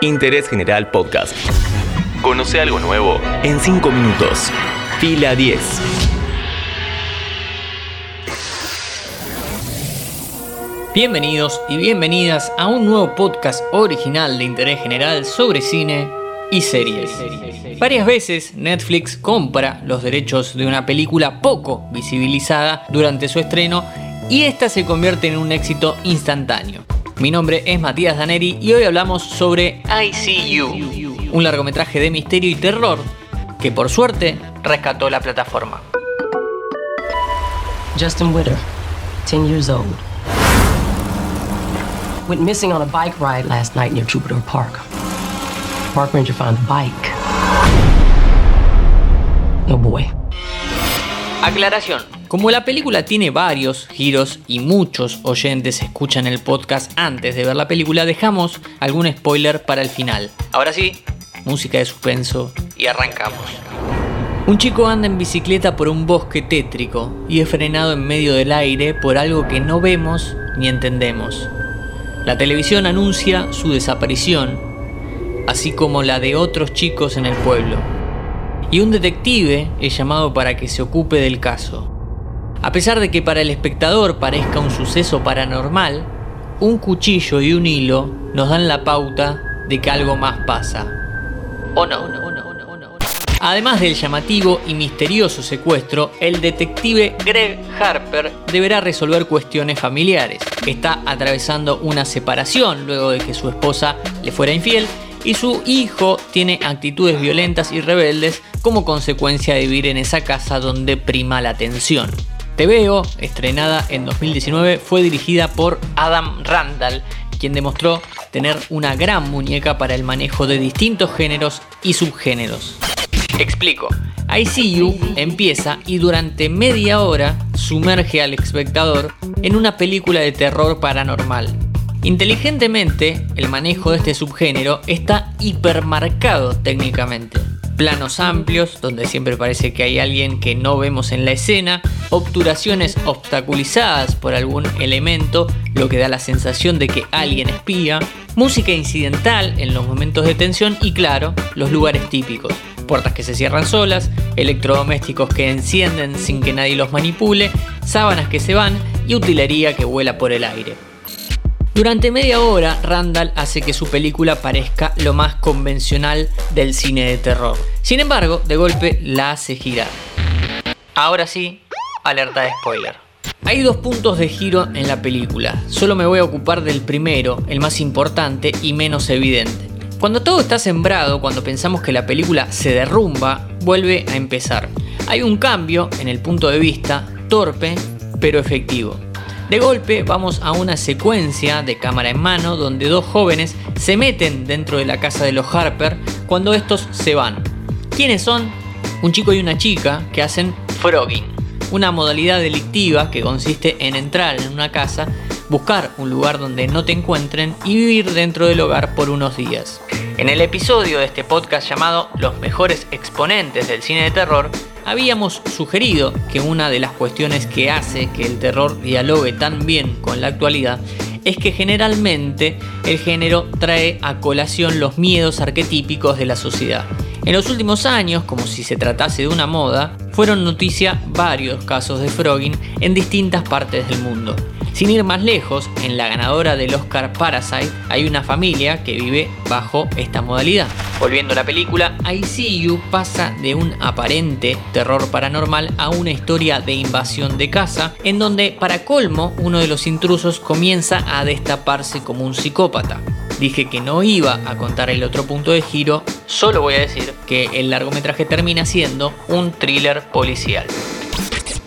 Interés General Podcast. Conoce algo nuevo en 5 minutos. Fila 10. Bienvenidos y bienvenidas a un nuevo podcast original de interés general sobre cine y series. Varias veces Netflix compra los derechos de una película poco visibilizada durante su estreno y esta se convierte en un éxito instantáneo. Mi nombre es Matías Daneri y hoy hablamos sobre ICU, un largometraje de misterio y terror que por suerte rescató la plataforma. Justin Witter, 10 years old. Went missing on a bike ride last night near Jupiter Park. Park ranger found the bike. No boy. Aclaración. Como la película tiene varios giros y muchos oyentes escuchan el podcast antes de ver la película, dejamos algún spoiler para el final. Ahora sí, música de suspenso y arrancamos. Un chico anda en bicicleta por un bosque tétrico y es frenado en medio del aire por algo que no vemos ni entendemos. La televisión anuncia su desaparición, así como la de otros chicos en el pueblo. Y un detective es llamado para que se ocupe del caso. A pesar de que para el espectador parezca un suceso paranormal, un cuchillo y un hilo nos dan la pauta de que algo más pasa. ¿O no? Además del llamativo y misterioso secuestro, el detective Greg Harper deberá resolver cuestiones familiares. Está atravesando una separación luego de que su esposa le fuera infiel y su hijo tiene actitudes violentas y rebeldes como consecuencia de vivir en esa casa donde prima la tensión. Te veo, estrenada en 2019, fue dirigida por Adam Randall, quien demostró tener una gran muñeca para el manejo de distintos géneros y subgéneros. Explico. ICU empieza y durante media hora sumerge al espectador en una película de terror paranormal. Inteligentemente, el manejo de este subgénero está hipermarcado técnicamente planos amplios, donde siempre parece que hay alguien que no vemos en la escena, obturaciones obstaculizadas por algún elemento, lo que da la sensación de que alguien espía, música incidental en los momentos de tensión y claro, los lugares típicos. Puertas que se cierran solas, electrodomésticos que encienden sin que nadie los manipule, sábanas que se van y utilería que vuela por el aire. Durante media hora, Randall hace que su película parezca lo más convencional del cine de terror. Sin embargo, de golpe la hace girar. Ahora sí, alerta de spoiler. Hay dos puntos de giro en la película. Solo me voy a ocupar del primero, el más importante y menos evidente. Cuando todo está sembrado, cuando pensamos que la película se derrumba, vuelve a empezar. Hay un cambio en el punto de vista, torpe pero efectivo. De golpe vamos a una secuencia de cámara en mano donde dos jóvenes se meten dentro de la casa de los Harper cuando estos se van. ¿Quiénes son? Un chico y una chica que hacen frogging, una modalidad delictiva que consiste en entrar en una casa, buscar un lugar donde no te encuentren y vivir dentro del hogar por unos días. En el episodio de este podcast llamado Los mejores exponentes del cine de terror, habíamos sugerido que una de las cuestiones que hace que el terror dialogue tan bien con la actualidad es que generalmente el género trae a colación los miedos arquetípicos de la sociedad. En los últimos años, como si se tratase de una moda, fueron noticia varios casos de frogging en distintas partes del mundo. Sin ir más lejos, en la ganadora del Oscar Parasite hay una familia que vive bajo esta modalidad. Volviendo a la película, ICU pasa de un aparente terror paranormal a una historia de invasión de casa, en donde para colmo uno de los intrusos comienza a destaparse como un psicópata. Dije que no iba a contar el otro punto de giro, solo voy a decir que el largometraje termina siendo un thriller policial.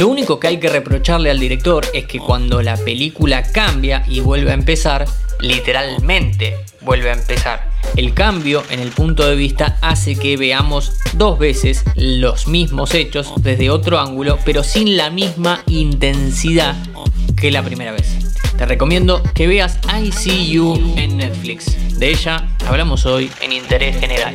Lo único que hay que reprocharle al director es que cuando la película cambia y vuelve a empezar, literalmente vuelve a empezar. El cambio en el punto de vista hace que veamos dos veces los mismos hechos desde otro ángulo, pero sin la misma intensidad que la primera vez. Te recomiendo que veas I See You en Netflix. De ella hablamos hoy en Interés General.